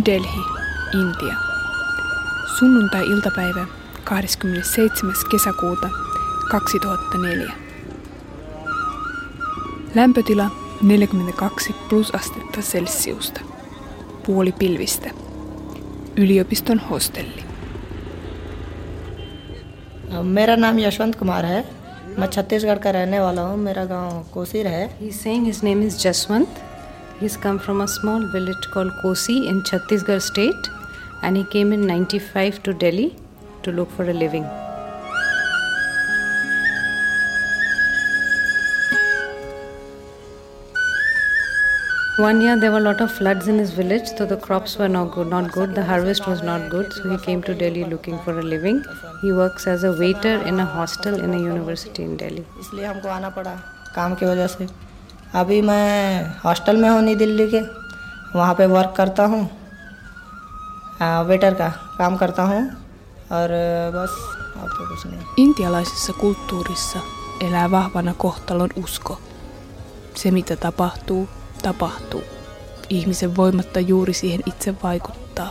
New Delhi, Intia. Sunnuntai-iltapäivä 27. kesäkuuta 2004. Lämpötila 42 plus astetta Celsiusta. Puoli pilvistä. Yliopiston hostelli. मेरा नाम यशवंत कुमार है मैं छत्तीसगढ़ का रहने वाला हूँ मेरा गांव कोसीर है He's saying his name is Jaswant. He's come from a small village called Kosi in Chhattisgarh state and he came in 95 to Delhi to look for a living. One year there were a lot of floods in his village, so the crops were not good. Not good. The harvest was not good, so he came to Delhi looking for a living. He works as a waiter in a hostel in a university in Delhi. इसलिए हमको आना पड़ा काम की वजह से अभी मैं हॉस्टल में हूँ नई दिल्ली के वहाँ पे वर्क करता हूँ वेटर का काम करता हूँ और बस और तो कुछ नहीं Intialaisessa kulttuurissa elää vahvana kohtalon usko. Se mitä tapahtuu, tapahtuu. Ihmisen voimatta juuri siihen itse vaikuttaa.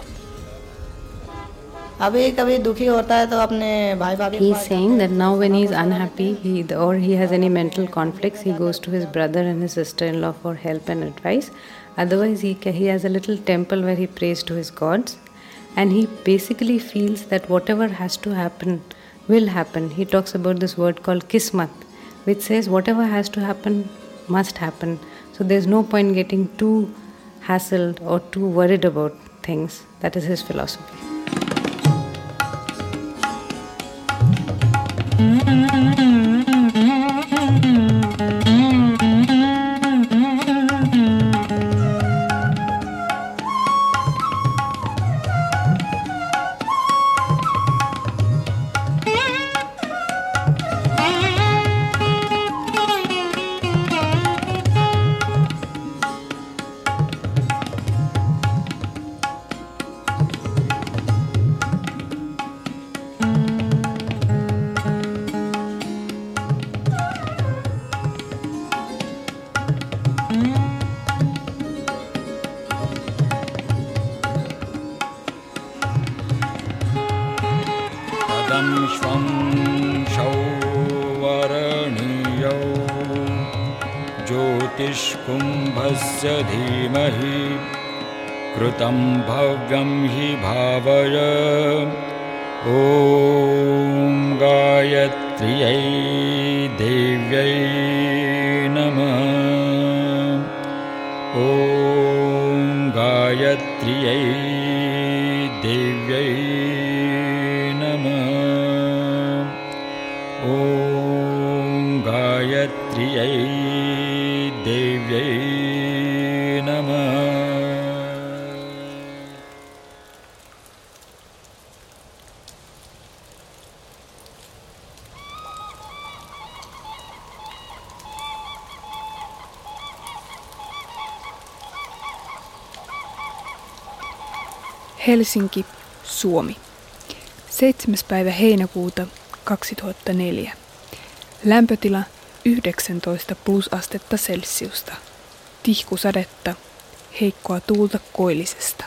अभी कभी दुखी होता है तो अपने भाई भाभी he saying that now when he is unhappy he or he has any mental conflicts he goes to his brother and his sister in law for help and advice otherwise he he has a little temple where he prays to his gods and he basically feels that whatever has to happen will happen he talks about this word called kismat which says whatever has to happen must happen so there is no point getting too hassled or too worried about things that is his philosophy पदं श्वं सौवरणीयौ ज्योतिष्कुम्भस्य धीमहि कृतं भव्यं हि भावय। ॐ गायत्र्यै देव्यै Helsinki, Suomi. 7. päivä heinäkuuta 2004. Lämpötila 19 plus astetta Celsiusta. Tihkusadetta, heikkoa tuulta koillisesta.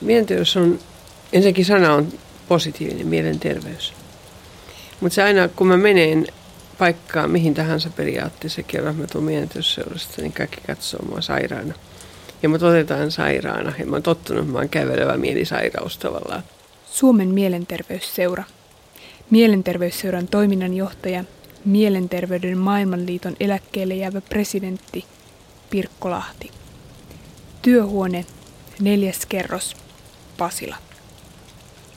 Mielenterveys on, ensinnäkin sana on positiivinen mielenterveys. Mutta se aina, kun mä menen paikkaan mihin tahansa periaatteessa kerran, mä tuun mielenterveysseurasta, niin kaikki katsoo mua sairaana. Ja mut otetaan sairaana. Ja mä oon tottunut, että mä oon kävelevä mielisairaus tavallaan. Suomen mielenterveysseura. Mielenterveysseuran toiminnanjohtaja, Mielenterveyden maailmanliiton eläkkeelle jäävä presidentti Pirkko Lahti. Työhuone, neljäs kerros, Pasila.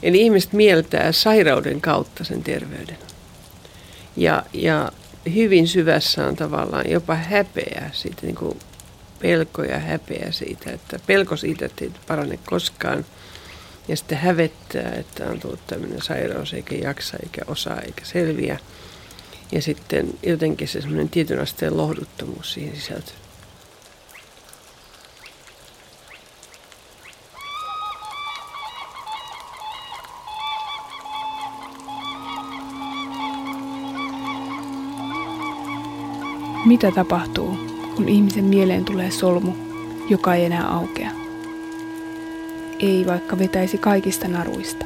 Eli ihmiset mieltää sairauden kautta sen terveyden. Ja, ja hyvin syvässä on tavallaan jopa häpeä siitä, niin kuin pelko ja häpeä siitä, että pelko siitä, että ei parane koskaan. Ja sitten hävettää, että on tullut tämmöinen sairaus eikä jaksa eikä osaa eikä selviä. Ja sitten jotenkin se semmoinen tietyn asteen lohduttomuus siihen sisältyy. Mitä tapahtuu, kun ihmisen mieleen tulee solmu, joka ei enää aukea. Ei vaikka vetäisi kaikista naruista.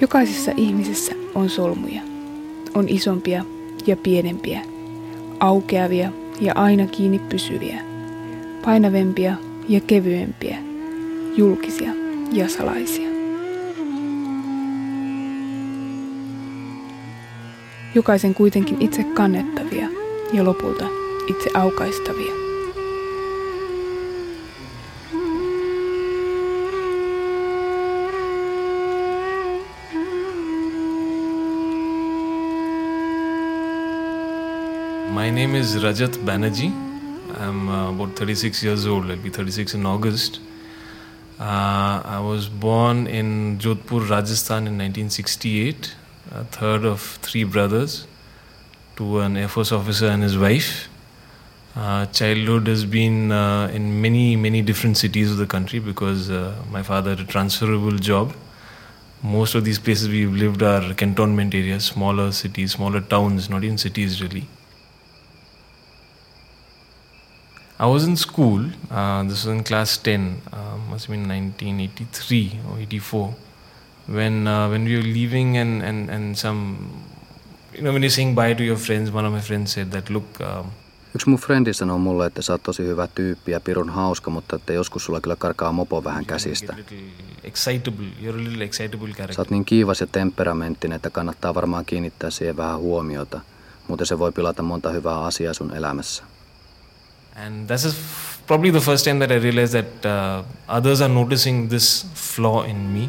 Jokaisessa ihmisessä on solmuja. On isompia ja pienempiä, aukeavia ja aina kiinni pysyviä, painavempia ja kevyempiä, julkisia ja salaisia. Jokaisen kuitenkin itse kannettavia ja lopulta itse aukaistavia. My name is Rajat Banerjee. I'm uh, about 36 years old. I'll be 36 in August. Uh, I was born in Jodhpur, Rajasthan in 1968, a third of three brothers, to an Air Force officer and his wife. Uh, childhood has been uh, in many, many different cities of the country because uh, my father had a transferable job. Most of these places we've lived are cantonment areas, smaller cities, smaller towns, not even cities really. I was in school, uh, this was in class 10, uh, must have been 1983 or 84, when, uh, when we were leaving and, and, and some, you know, when you're saying bye to your friends, one of my friends said that, look, um, Yksi mun frendi sanoi mulle, että sä oot tosi hyvä tyyppi ja pirun hauska, mutta että joskus sulla kyllä karkaa mopo vähän käsistä. Sä oot niin kiivas ja temperamenttinen, että kannattaa varmaan kiinnittää siihen vähän huomiota. Muuten se voi pilata monta hyvää asiaa sun elämässä. And this is probably the first time that I realized that uh, others are noticing this flaw in me.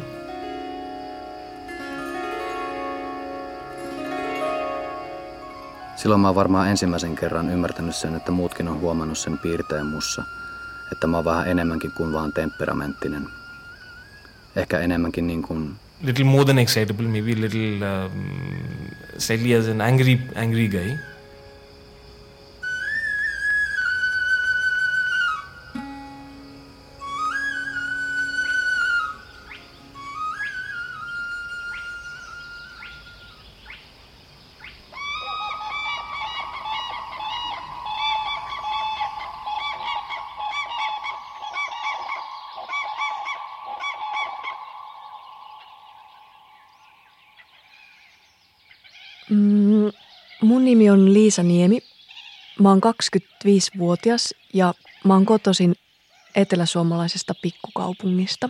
Silloin mä oon varmaan ensimmäisen kerran ymmärtänyt sen, että muutkin on huomannut sen piirteen mussa. Että mä oon vähän enemmänkin kuin vaan temperamenttinen. Ehkä enemmänkin niin kuin Little more than excitable, maybe little um, slightly as an angry, angry guy. On Liisa Niemi. Mä oon 25-vuotias ja mä oon kotoisin eteläsuomalaisesta pikkukaupungista.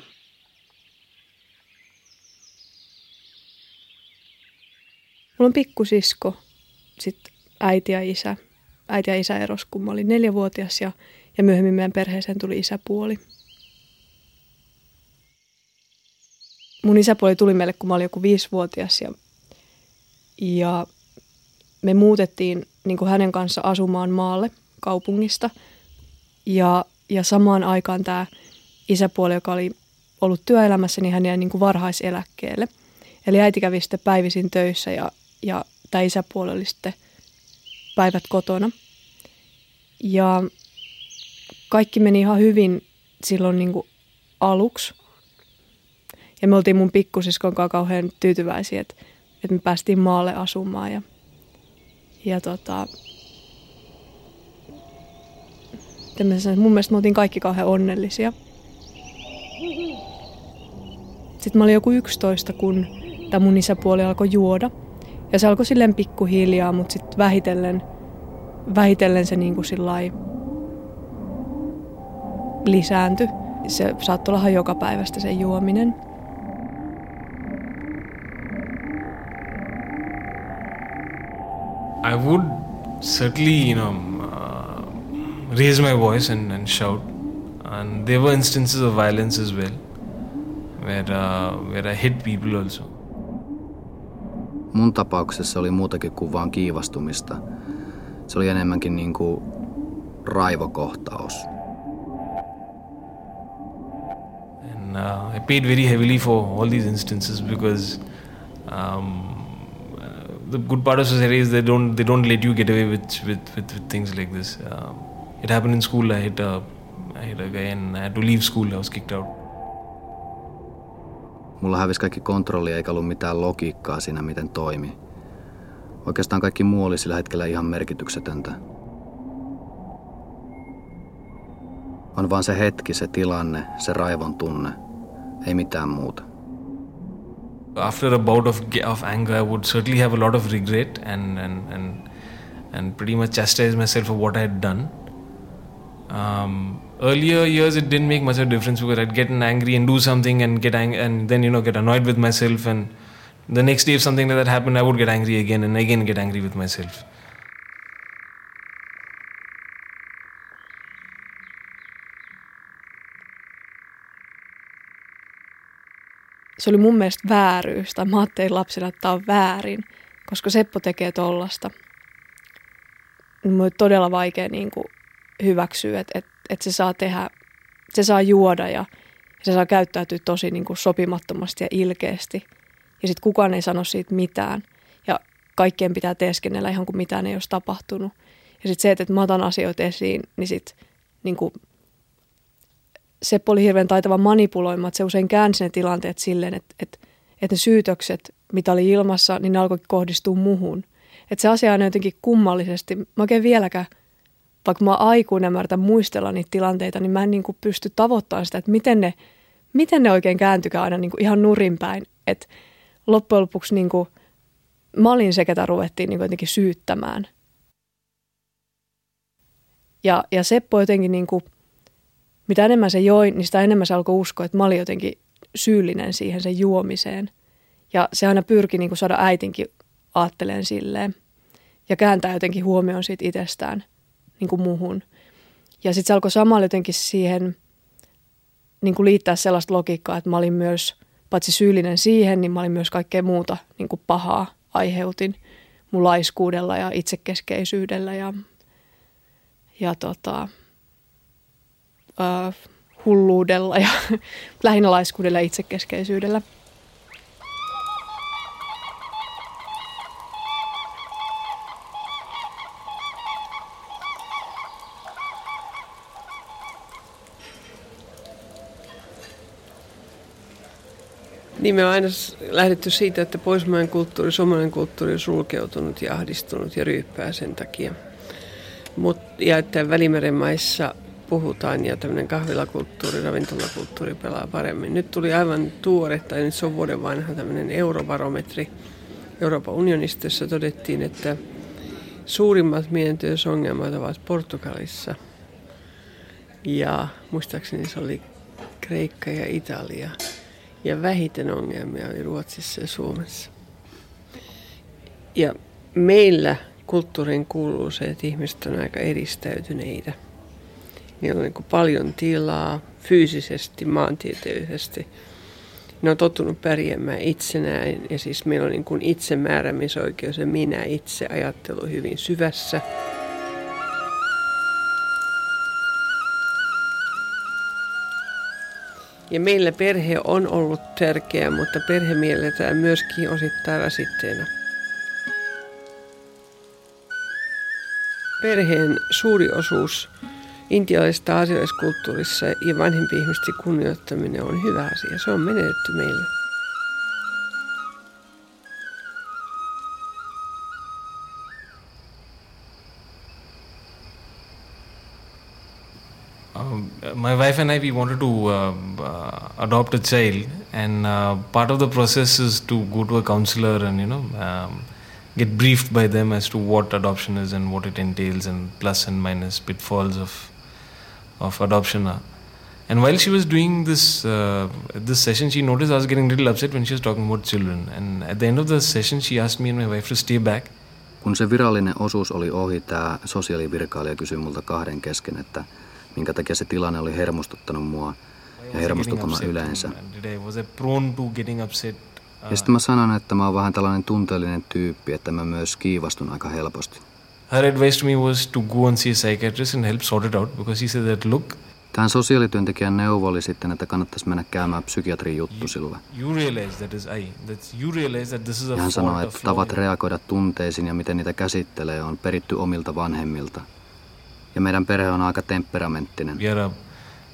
Mulla on pikkusisko, sitten äiti ja isä. Äiti ja isä eros, kun mä olin neljävuotias ja, ja myöhemmin meidän perheeseen tuli isäpuoli. Mun isäpuoli tuli meille, kun mä olin joku viisivuotias ja, ja me muutettiin niin kuin hänen kanssa asumaan maalle kaupungista. Ja, ja samaan aikaan tämä isäpuoli, joka oli ollut työelämässä, niin hän jäi niin kuin varhaiseläkkeelle. Eli äiti kävi sitten päivisin töissä ja, ja tämä isäpuoli oli sitten päivät kotona. Ja kaikki meni ihan hyvin silloin niin kuin aluksi. Ja me oltiin mun pikkusiskon kanssa kauhean tyytyväisiä, että, että me päästiin maalle asumaan. Ja, ja tota, sanoin, mun mielestä me oltiin kaikki kauhean onnellisia. Sitten mä olin joku 11, kun tämä mun isäpuoli alkoi juoda. Ja se alkoi silleen pikkuhiljaa, mutta sitten vähitellen, vähitellen se niin kuin lisääntyi. Se saattoi olla joka päivästä se juominen. I would certainly, you know, uh, raise my voice and, and shout. And there were instances of violence as well, where uh, where I hit people also. Mun tapauksessa oli muutakin kuin vaan kiivastumista. Se oli enemmänkin niin kuin raivokohtaus. And uh, I paid very heavily for all these instances because um, the good part of society is they don't they don't let you get away with with, with, with things like this. Um, it happened in school. I hit a I hit a guy and I had to leave school. I was kicked out. Mulla hävisi kaikki kontrolli eikä ollut mitään logiikkaa siinä, miten toimi. Oikeastaan kaikki muu oli sillä hetkellä ihan merkityksetöntä. On vaan se hetki, se tilanne, se raivon tunne. Ei mitään muuta. After a bout of, of anger, I would certainly have a lot of regret and, and, and, and pretty much chastise myself for what I had done. Um, earlier years, it didn't make much of a difference because I'd get angry and do something and get ang- and then you know get annoyed with myself and the next day if something like that happened, I would get angry again and again get angry with myself. Se oli mun mielestä vääryys, tai mä ajattelin lapsena, että tämä on väärin, koska Seppo tekee tollasta. Mun oli todella vaikea niin kuin hyväksyä, että, että, että se saa tehdä, se saa juoda ja se saa käyttäytyä tosi niin kuin sopimattomasti ja ilkeästi. Ja sitten kukaan ei sano siitä mitään. Ja kaikkien pitää teeskennellä ihan kuin mitään ei olisi tapahtunut. Ja sitten se, että, että mä otan asioita esiin, niin sitten niin kuin Seppo oli hirveän taitava manipuloimaan, että se usein käänsi ne tilanteet silleen, että, että, että ne syytökset, mitä oli ilmassa, niin ne alkoi kohdistua muhun. Että se asia on jotenkin kummallisesti. Mä oikein vieläkään, vaikka mä aikuinen mä muistella niitä tilanteita, niin mä en niin kuin pysty tavoittamaan sitä, että miten ne, miten ne oikein kääntykää aina niin kuin ihan nurinpäin. Että loppujen lopuksi niin kuin, mä olin se, ketä ruvettiin niin kuin jotenkin syyttämään. Ja, ja Seppo jotenkin niin kuin mitä enemmän se joi, niin sitä enemmän se alkoi uskoa, että mä olin jotenkin syyllinen siihen sen juomiseen. Ja se aina pyrki niin kuin saada äitinkin aatteleen silleen ja kääntää jotenkin huomioon siitä itsestään niin kuin muuhun. Ja sitten se alkoi samalla jotenkin siihen niin kuin liittää sellaista logiikkaa, että mä olin myös paitsi syyllinen siihen, niin mä olin myös kaikkea muuta niin kuin pahaa aiheutin mun laiskuudella ja itsekeskeisyydellä ja, ja tota, äh, hulluudella ja lähinnä laiskuudella ja itsekeskeisyydellä. Niin me on aina lähdetty siitä, että poismainen kulttuuri, suomalainen kulttuuri on sulkeutunut ja ahdistunut ja ryyppää sen takia. Mut, ja että Välimeren maissa puhutaan ja tämmöinen kahvilakulttuuri, ravintolakulttuuri pelaa paremmin. Nyt tuli aivan tuore, tai nyt se on vuoden vanha tämmöinen eurobarometri Euroopan unionista, jossa todettiin, että suurimmat mielenterveysongelmat ovat Portugalissa. Ja muistaakseni se oli Kreikka ja Italia. Ja vähiten ongelmia oli Ruotsissa ja Suomessa. Ja meillä kulttuuriin kuuluu se, että ihmiset on aika eristäytyneitä – Niillä on niin paljon tilaa fyysisesti, maantieteellisesti. Ne on tottunut pärjäämään itsenään ja siis meillä on niin kuin itsemääräämisoikeus ja minä itse ajattelu hyvin syvässä. Ja meillä perhe on ollut tärkeä, mutta perhe mielletään myöskin osittain rasitteena. Perheen suuri osuus intialaisessa aasialaiskulttuurissa ja vanhempien ihmisten kunnioittaminen on hyvä asia. Se on menetetty meillä. Um, my wife and I we wanted to uh, uh, adopt a child, and uh, part of the process is to go to a counselor and you know um, get briefed by them as to what adoption is and what it entails, and plus and minus pitfalls of of adoption. And while she was doing this uh, this session, she noticed I was getting a little upset when she was talking about children. And at the end of the session, she asked me and my wife to stay back. Kun se virallinen osuus oli ohi, tämä sosiaalivirkailija kysyi multa kahden kesken, että minkä takia se tilanne oli hermostuttanut mua ja hermostuttamaan yleensä. Ja sitten mä sanon, että mä oon vähän tällainen tunteellinen tyyppi, että mä myös kiivastun aika helposti. Her advice to me was to go and see a psychiatrist and help sort it out because he said that look, Tähän sosiaalityöntekijän neuvo oli sitten, että kannattaisi mennä käymään psykiatrin juttu sille. Ja hän sanoi, että tavat reagoida tunteisiin ja miten niitä käsittelee on peritty omilta vanhemmilta. Ja meidän perhe on aika temperamenttinen. We are a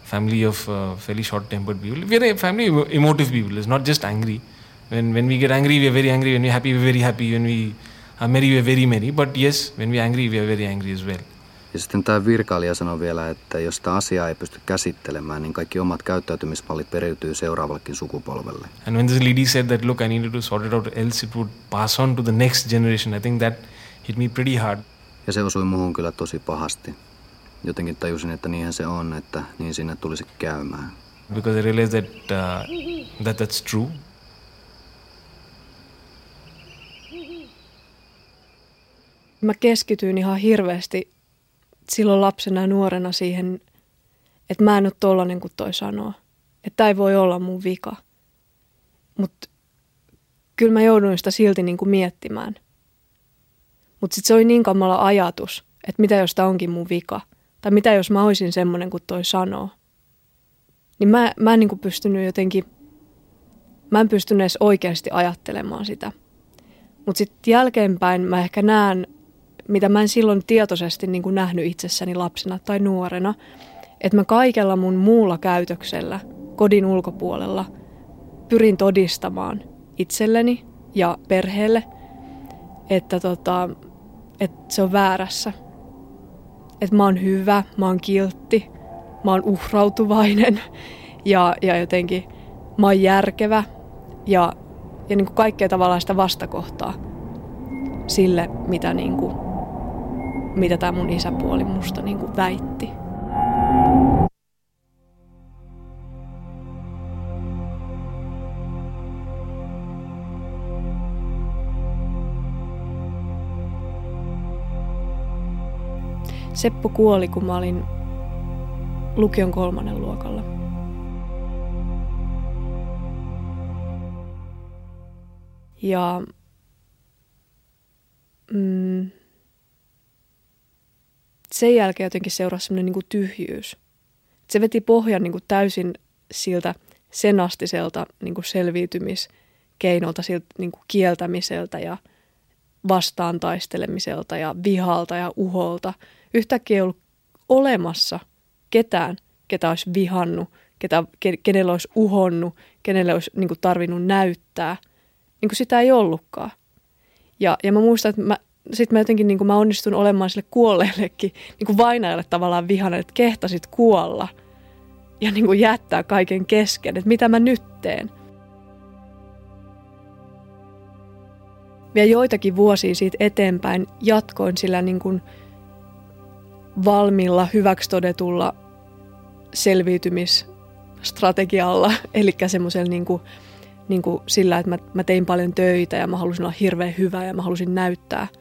family of uh, fairly short-tempered people. We are a family of emotive people. It's not just angry. When, when we get angry, we are very angry. When we are happy, we are very happy. When we Uh, merry, we are very merry, but yes, when we are angry, we are very angry as well. Ja sitten tämä virkailija sanoi vielä, että jos sitä asiaa ei pysty käsittelemään, niin kaikki omat käyttäytymismallit periytyy seuraavallekin sukupolvelle. And when this lady said that, look, I needed to sort it out, else it would pass on to the next generation, I think that hit me pretty hard. Ja se osui muhun kyllä tosi pahasti. Jotenkin tajusin, että niinhän se on, että niin sinne tulisi käymään. Because I realized that, uh, that that's true. Mä keskityin ihan hirveästi silloin lapsena ja nuorena siihen, että mä en ole tollanen kuin toi sanoo. Että ei voi olla mun vika. Mutta kyllä mä jouduin sitä silti niin kuin miettimään. Mutta sitten se oli niin kamala ajatus, että mitä jos tämä onkin mun vika. Tai mitä jos mä olisin semmoinen kuin toi sanoo. Niin mä, mä en niin kuin pystynyt jotenkin, mä en pystynyt edes oikeasti ajattelemaan sitä. Mutta sitten jälkeenpäin mä ehkä näen mitä mä en silloin tietoisesti niin kuin nähnyt itsessäni lapsena tai nuorena, että mä kaikella mun muulla käytöksellä kodin ulkopuolella pyrin todistamaan itselleni ja perheelle, että, tota, että se on väärässä. Että mä oon hyvä, mä oon kiltti, mä oon uhrautuvainen ja, ja jotenkin mä oon järkevä ja, ja niin kuin kaikkea tavallaan sitä vastakohtaa sille, mitä niin kuin mitä tämä mun isäpuoli musta niin kuin väitti. Seppo kuoli, kun mä olin lukion kolmannen luokalla. Ja mm, sen jälkeen jotenkin seurasi semmoinen niin tyhjyys. Se veti pohjan niin kuin täysin siltä senastiselta niin kuin selviytymiskeinolta, siltä niin kuin kieltämiseltä ja vastaan taistelemiselta ja vihalta ja uholta. Yhtäkkiä ei ollut olemassa ketään, ketä olisi vihannut, ketä, kenelle olisi uhonnut, kenelle olisi niin kuin tarvinnut näyttää. Niin kuin sitä ei ollutkaan. Ja, ja mä muistan, että mä sitten mä jotenkin niin kuin mä onnistun olemaan sille kuolleellekin niin kuin vainajalle tavallaan vihanen, että kehtasit kuolla ja niin kuin jättää kaiken kesken, että mitä mä nyt teen. Vielä joitakin vuosia siitä eteenpäin jatkoin sillä niin kuin valmilla, hyväksi todetulla selviytymisstrategialla, eli semmoisella niin kuin, niin kuin sillä, että mä, mä tein paljon töitä ja mä halusin olla hirveän hyvä ja mä halusin näyttää –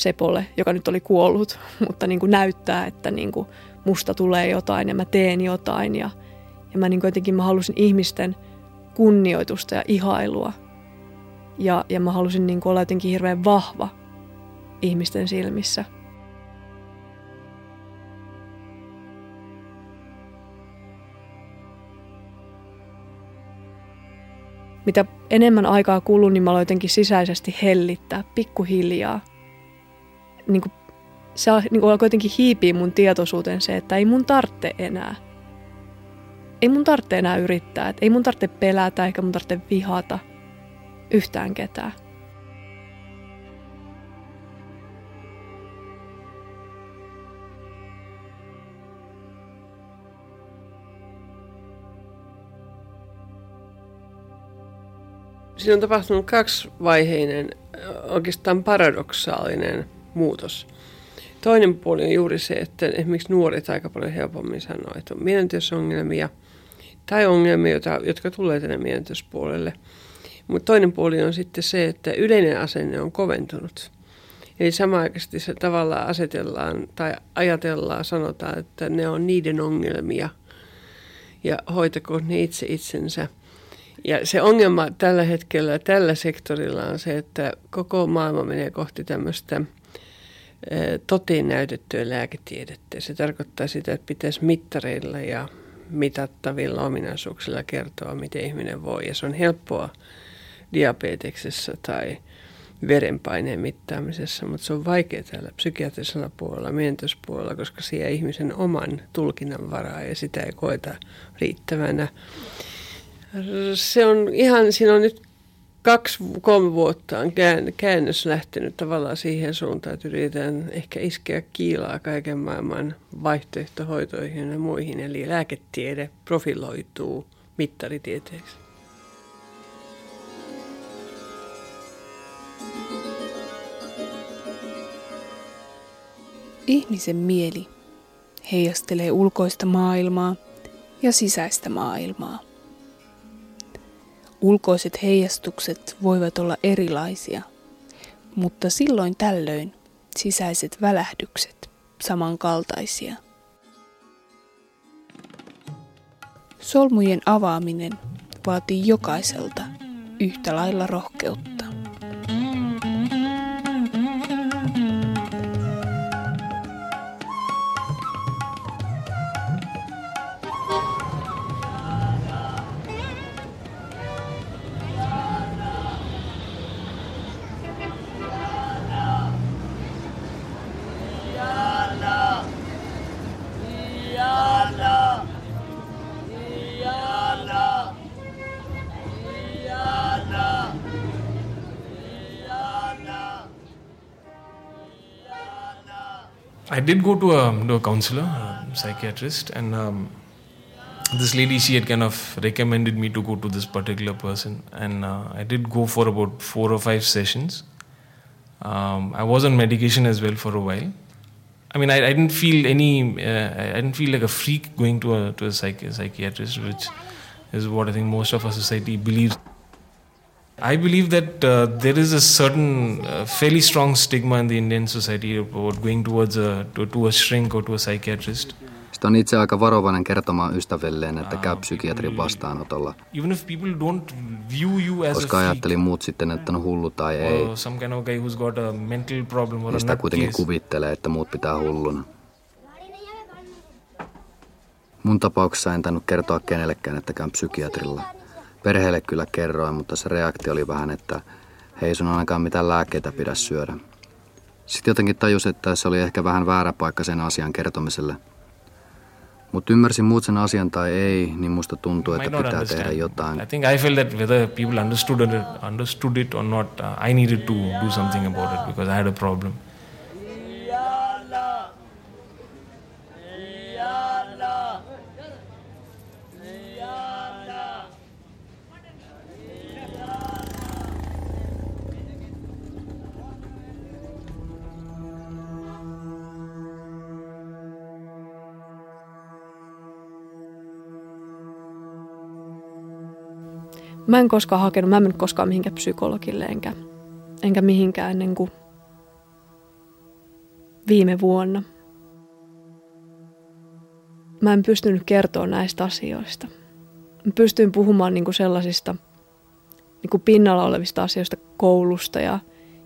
Sepolle, joka nyt oli kuollut, mutta niin kuin näyttää, että niin kuin musta tulee jotain ja mä teen jotain. Ja, ja mä niin kuin jotenkin mä halusin ihmisten kunnioitusta ja ihailua. Ja, ja mä halusin niin kuin olla jotenkin hirveän vahva ihmisten silmissä. Mitä enemmän aikaa kuluu, niin mä aloin jotenkin sisäisesti hellittää pikkuhiljaa niin kuin, se niin kuin alkoi jotenkin hiipiä mun tietoisuuteen se, että ei mun tarvitse enää. Ei mun tarvitse enää yrittää, että ei mun tarvitse pelätä eikä mun tarvitse vihata yhtään ketään. Siinä on tapahtunut kaksivaiheinen, oikeastaan paradoksaalinen muutos. Toinen puoli on juuri se, että esimerkiksi nuoret aika paljon helpommin sanoo, että on mielenterveysongelmia tai ongelmia, jotka tulee tänne mielenterveyspuolelle. Mutta toinen puoli on sitten se, että yleinen asenne on koventunut. Eli samaaikaisesti se tavallaan asetellaan tai ajatellaan, sanotaan, että ne on niiden ongelmia ja hoitakoon ne itse itsensä. Ja se ongelma tällä hetkellä, tällä sektorilla on se, että koko maailma menee kohti tämmöistä – toteen näytettyä lääketiedettä. Se tarkoittaa sitä, että pitäisi mittareilla ja mitattavilla ominaisuuksilla kertoa, miten ihminen voi. Ja se on helppoa diabeteksessa tai verenpaineen mittaamisessa, mutta se on vaikea täällä psykiatrisella puolella, mielenterveyspuolella, koska siellä ihmisen oman tulkinnan varaa ja sitä ei koeta riittävänä. Se on ihan, siinä on nyt kaksi, kolme vuotta on käännös lähtenyt tavallaan siihen suuntaan, että yritetään ehkä iskeä kiilaa kaiken maailman vaihtoehtohoitoihin ja muihin. Eli lääketiede profiloituu mittaritieteeksi. Ihmisen mieli heijastelee ulkoista maailmaa ja sisäistä maailmaa. Ulkoiset heijastukset voivat olla erilaisia, mutta silloin tällöin sisäiset välähdykset samankaltaisia. Solmujen avaaminen vaatii jokaiselta yhtä lailla rohkeutta. Did go to a, to a counselor, a psychiatrist, and um, this lady she had kind of recommended me to go to this particular person, and uh, I did go for about four or five sessions. Um, I was on medication as well for a while. I mean, I, I didn't feel any. Uh, I didn't feel like a freak going to a to a psych- psychiatrist, which is what I think most of our society believes. I believe that uh, there is a certain uh, fairly strong stigma in the Indian society about going towards a to, to a shrink or to a psychiatrist. Sitä on itse aika varovainen kertomaan ystävilleen, että käy psykiatrin vastaanotolla. Even if people don't view you as Koska ajatteli muut sitten, että on hullu tai ei, or some kind of guy who's got a mental problem or niin sitä kuitenkin kuvittelee, että muut pitää hulluna. Mun tapauksessa en tainnut kertoa kenellekään, että käyn psykiatrilla. Perheelle kyllä kerroin, mutta se reaktio oli vähän, että hei sun ainakaan mitään lääkkeitä pidä syödä. Sitten jotenkin tajus, että se oli ehkä vähän väärä paikka sen asian kertomiselle. Mutta ymmärsin muut sen asian tai ei, niin musta tuntuu, että pitää tehdä understand. jotain. I think I felt that whether people understood it, understood it or not, uh, I needed to do something about it because I had a problem. Mä en koskaan hakenut, mä en mennyt koskaan mihinkään psykologille enkä, enkä mihinkään ennen kuin viime vuonna. Mä en pystynyt kertoa näistä asioista. Mä pystyin puhumaan niin kuin sellaisista niin kuin pinnalla olevista asioista koulusta ja,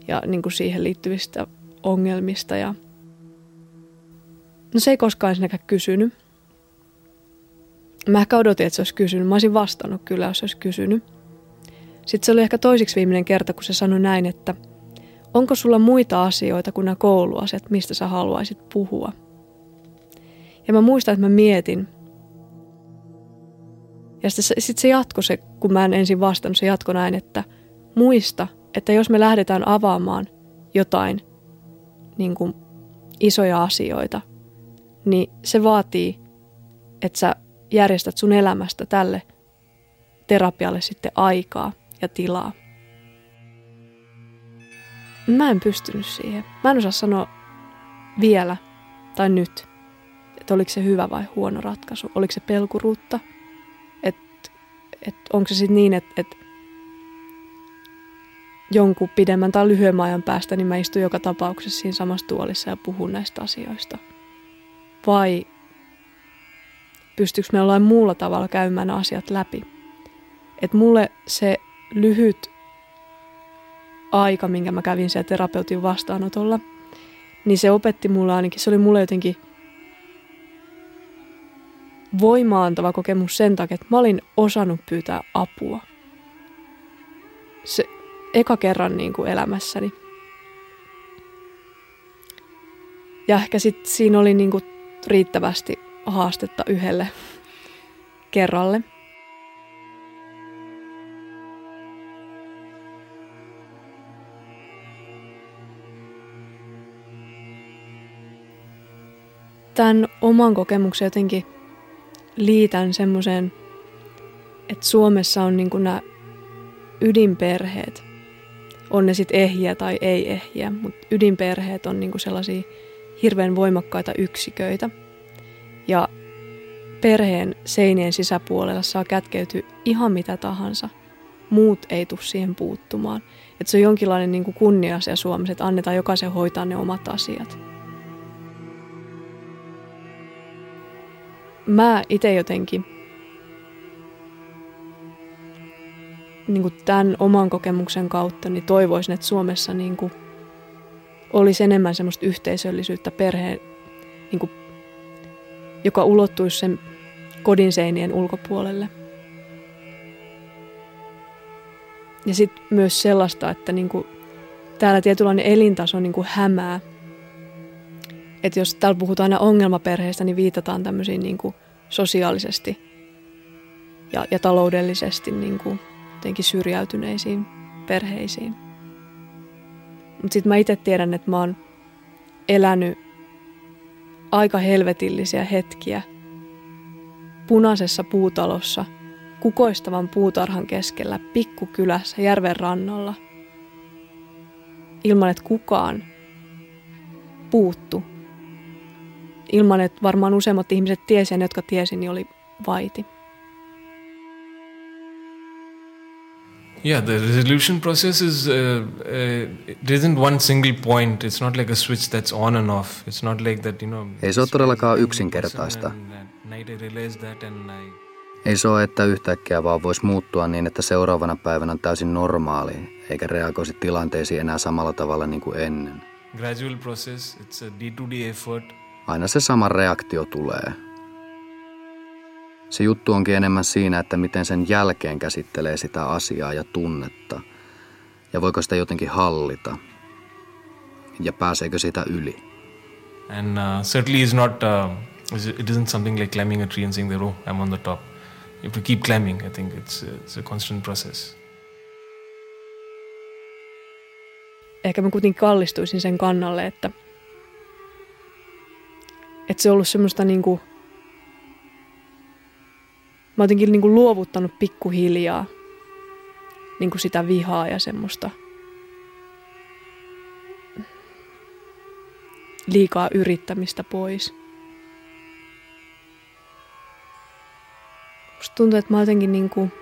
ja niin kuin siihen liittyvistä ongelmista. Ja... No se ei koskaan ensinnäkään kysynyt. Mä odotin, että se olisi kysynyt. Mä olisin vastannut kyllä, jos se olisi kysynyt. Sitten se oli ehkä toisiksi viimeinen kerta, kun se sanoi näin, että onko sulla muita asioita kuin nämä kouluasiat, mistä sä haluaisit puhua? Ja mä muistan, että mä mietin. Ja sitten se, sit se jatkoi se, kun mä en ensin vastannut, se jatkoi näin, että muista, että jos me lähdetään avaamaan jotain niin kuin isoja asioita, niin se vaatii, että sä järjestät sun elämästä tälle terapialle sitten aikaa ja tilaa. Mä en pystynyt siihen. Mä en osaa sanoa vielä tai nyt, että oliko se hyvä vai huono ratkaisu. Oliko se pelkuruutta? Että et onko se sitten niin, että et jonkun pidemmän tai lyhyemmän ajan päästä, niin mä istun joka tapauksessa siinä samassa tuolissa ja puhun näistä asioista. Vai pystyykö me jollain muulla tavalla käymään asiat läpi. Et mulle se lyhyt aika, minkä mä kävin siellä terapeutin vastaanotolla, niin se opetti mulle ainakin, se oli mulle jotenkin voimaantava kokemus sen takia, että mä olin osannut pyytää apua. Se eka kerran niin kuin elämässäni. Ja ehkä sitten siinä oli niin kuin riittävästi haastetta yhdelle kerralle. Tämän oman kokemuksen jotenkin liitän semmoiseen, että Suomessa on niin nämä ydinperheet. On ne sitten ehjiä tai ei ehjiä, mutta ydinperheet on niin sellaisia hirveän voimakkaita yksiköitä – ja perheen seinien sisäpuolella saa kätkeytyä ihan mitä tahansa. Muut ei tule siihen puuttumaan. Että se on jonkinlainen niin kuin kunnia-asia Suomessa, että annetaan jokaisen hoitaa ne omat asiat. Mä itse jotenkin niin kuin tämän oman kokemuksen kautta niin toivoisin, että Suomessa niin kuin olisi enemmän semmoista yhteisöllisyyttä perheen, niin kuin, joka ulottuisi sen kodin seinien ulkopuolelle. Ja sitten myös sellaista, että niin kuin, täällä tietynlainen elintaso niin kuin hämää. Että jos täällä puhutaan aina ongelmaperheistä, niin viitataan tämmöisiin niin kuin sosiaalisesti ja, ja taloudellisesti niin kuin jotenkin syrjäytyneisiin perheisiin. Mutta sitten mä itse tiedän, että mä oon elänyt aika helvetillisiä hetkiä punaisessa puutalossa, kukoistavan puutarhan keskellä, pikkukylässä, järven rannalla, ilman että kukaan puuttu. Ilman että varmaan useimmat ihmiset tiesivät, jotka tiesi, niin oli vaiti. Yeah, the resolution process is uh, uh, it isn't one single point. It's not like a switch that's on and off. It's not like that, you know. Ei se ole todellakaan yksinkertaista. Ei se ole, että yhtäkkiä vaan voisi muuttua niin, että seuraavana päivänä on täysin normaali, eikä reagoisi tilanteisiin enää samalla tavalla niin kuin ennen. Gradual process, it's a day-to-day effort. Aina se sama reaktio tulee. Se juttu onkin enemmän siinä, että miten sen jälkeen käsittelee sitä asiaa ja tunnetta. Ja voiko sitä jotenkin hallita. Ja pääseekö sitä yli. And uh, certainly is not, uh, it isn't something like climbing a tree and saying that, oh, I'm on the top. You have to keep climbing. I think it's, it's a constant process. Ehkä mä kuitenkin kallistuisin sen kannalle, että, että se on ollut semmoista niinku mä oon jotenkin niin kuin luovuttanut pikkuhiljaa niin kuin sitä vihaa ja semmoista liikaa yrittämistä pois. Musta tuntuu, että mä oon jotenkin niin kuin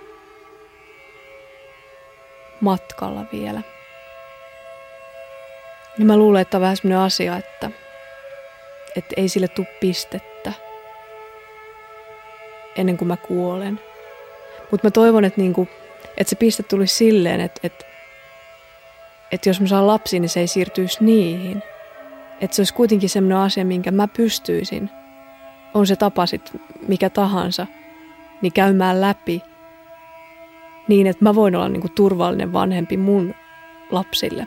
matkalla vielä. Niin mä luulen, että on vähän semmoinen asia, että, että ei sille tule pistettä ennen kuin mä kuolen. Mutta mä toivon, että, niinku, että se piste tulisi silleen, että, että, että jos mä saan lapsi, niin se ei siirtyisi niihin. Että se olisi kuitenkin sellainen asia, minkä mä pystyisin, on se tapa sit mikä tahansa, niin käymään läpi niin, että mä voin olla niinku turvallinen vanhempi mun lapsille.